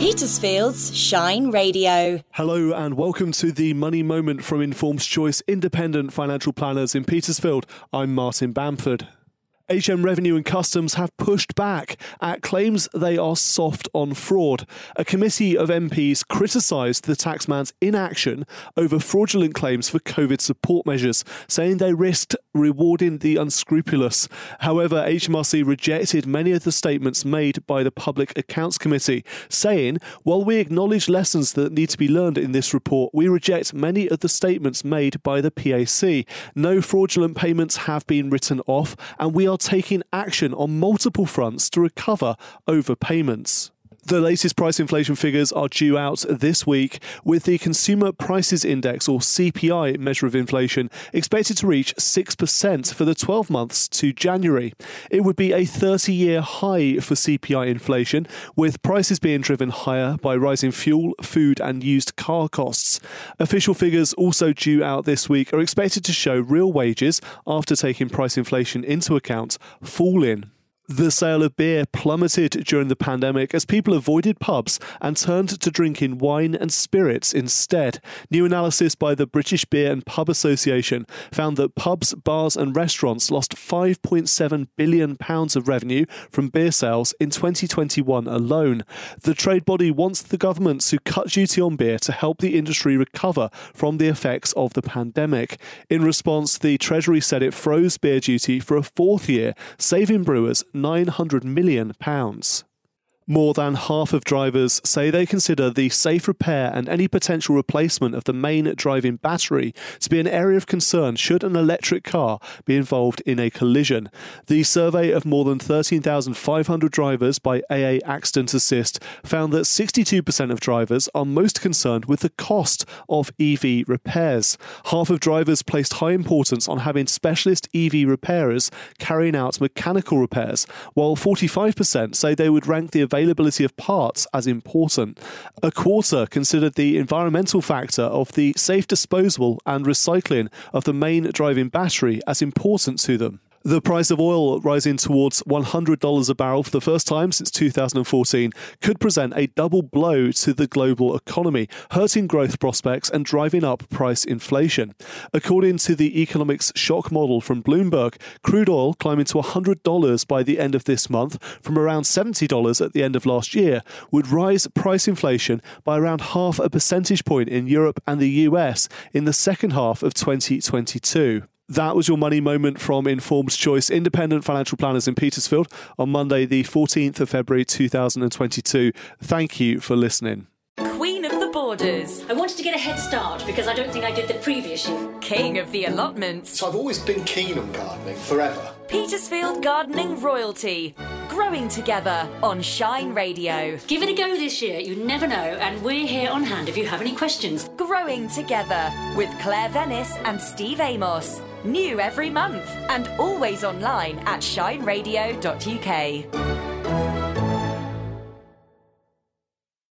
Petersfield's Shine Radio. Hello and welcome to the Money Moment from Informed Choice Independent Financial Planners in Petersfield. I'm Martin Bamford. HM Revenue and Customs have pushed back at claims they are soft on fraud. A committee of MPs criticised the taxman's inaction over fraudulent claims for COVID support measures, saying they risked rewarding the unscrupulous. However, HMRC rejected many of the statements made by the Public Accounts Committee, saying, while we acknowledge lessons that need to be learned in this report, we reject many of the statements made by the PAC. No fraudulent payments have been written off, and we are taking action on multiple fronts to recover overpayments. The latest price inflation figures are due out this week, with the Consumer Prices Index, or CPI, measure of inflation expected to reach 6% for the 12 months to January. It would be a 30 year high for CPI inflation, with prices being driven higher by rising fuel, food, and used car costs. Official figures also due out this week are expected to show real wages, after taking price inflation into account, falling. The sale of beer plummeted during the pandemic as people avoided pubs and turned to drinking wine and spirits instead. New analysis by the British Beer and Pub Association found that pubs, bars, and restaurants lost £5.7 billion of revenue from beer sales in 2021 alone. The trade body wants the government to cut duty on beer to help the industry recover from the effects of the pandemic. In response, the Treasury said it froze beer duty for a fourth year, saving brewers £900 million. More than half of drivers say they consider the safe repair and any potential replacement of the main driving battery to be an area of concern should an electric car be involved in a collision. The survey of more than 13,500 drivers by AA Accident Assist found that 62% of drivers are most concerned with the cost of EV repairs. Half of drivers placed high importance on having specialist EV repairers carrying out mechanical repairs, while 45% say they would rank the availability of parts as important. A quarter considered the environmental factor of the safe disposal and recycling of the main driving battery as important to them. The price of oil rising towards $100 a barrel for the first time since 2014 could present a double blow to the global economy, hurting growth prospects and driving up price inflation. According to the economics shock model from Bloomberg, crude oil climbing to $100 by the end of this month from around $70 at the end of last year would rise price inflation by around half a percentage point in Europe and the US in the second half of 2022. That was your money moment from Informed Choice Independent Financial Planners in Petersfield on Monday, the 14th of February 2022. Thank you for listening. Queen of the Borders. I wanted to get a head start because I don't think I did the previous year. King of the Allotments. So I've always been keen on gardening, forever. Petersfield Gardening Royalty. Growing together on Shine Radio. Give it a go this year, you never know, and we're here on hand if you have any questions. Growing Together with Claire Venice and Steve Amos. New every month and always online at shineradio.uk.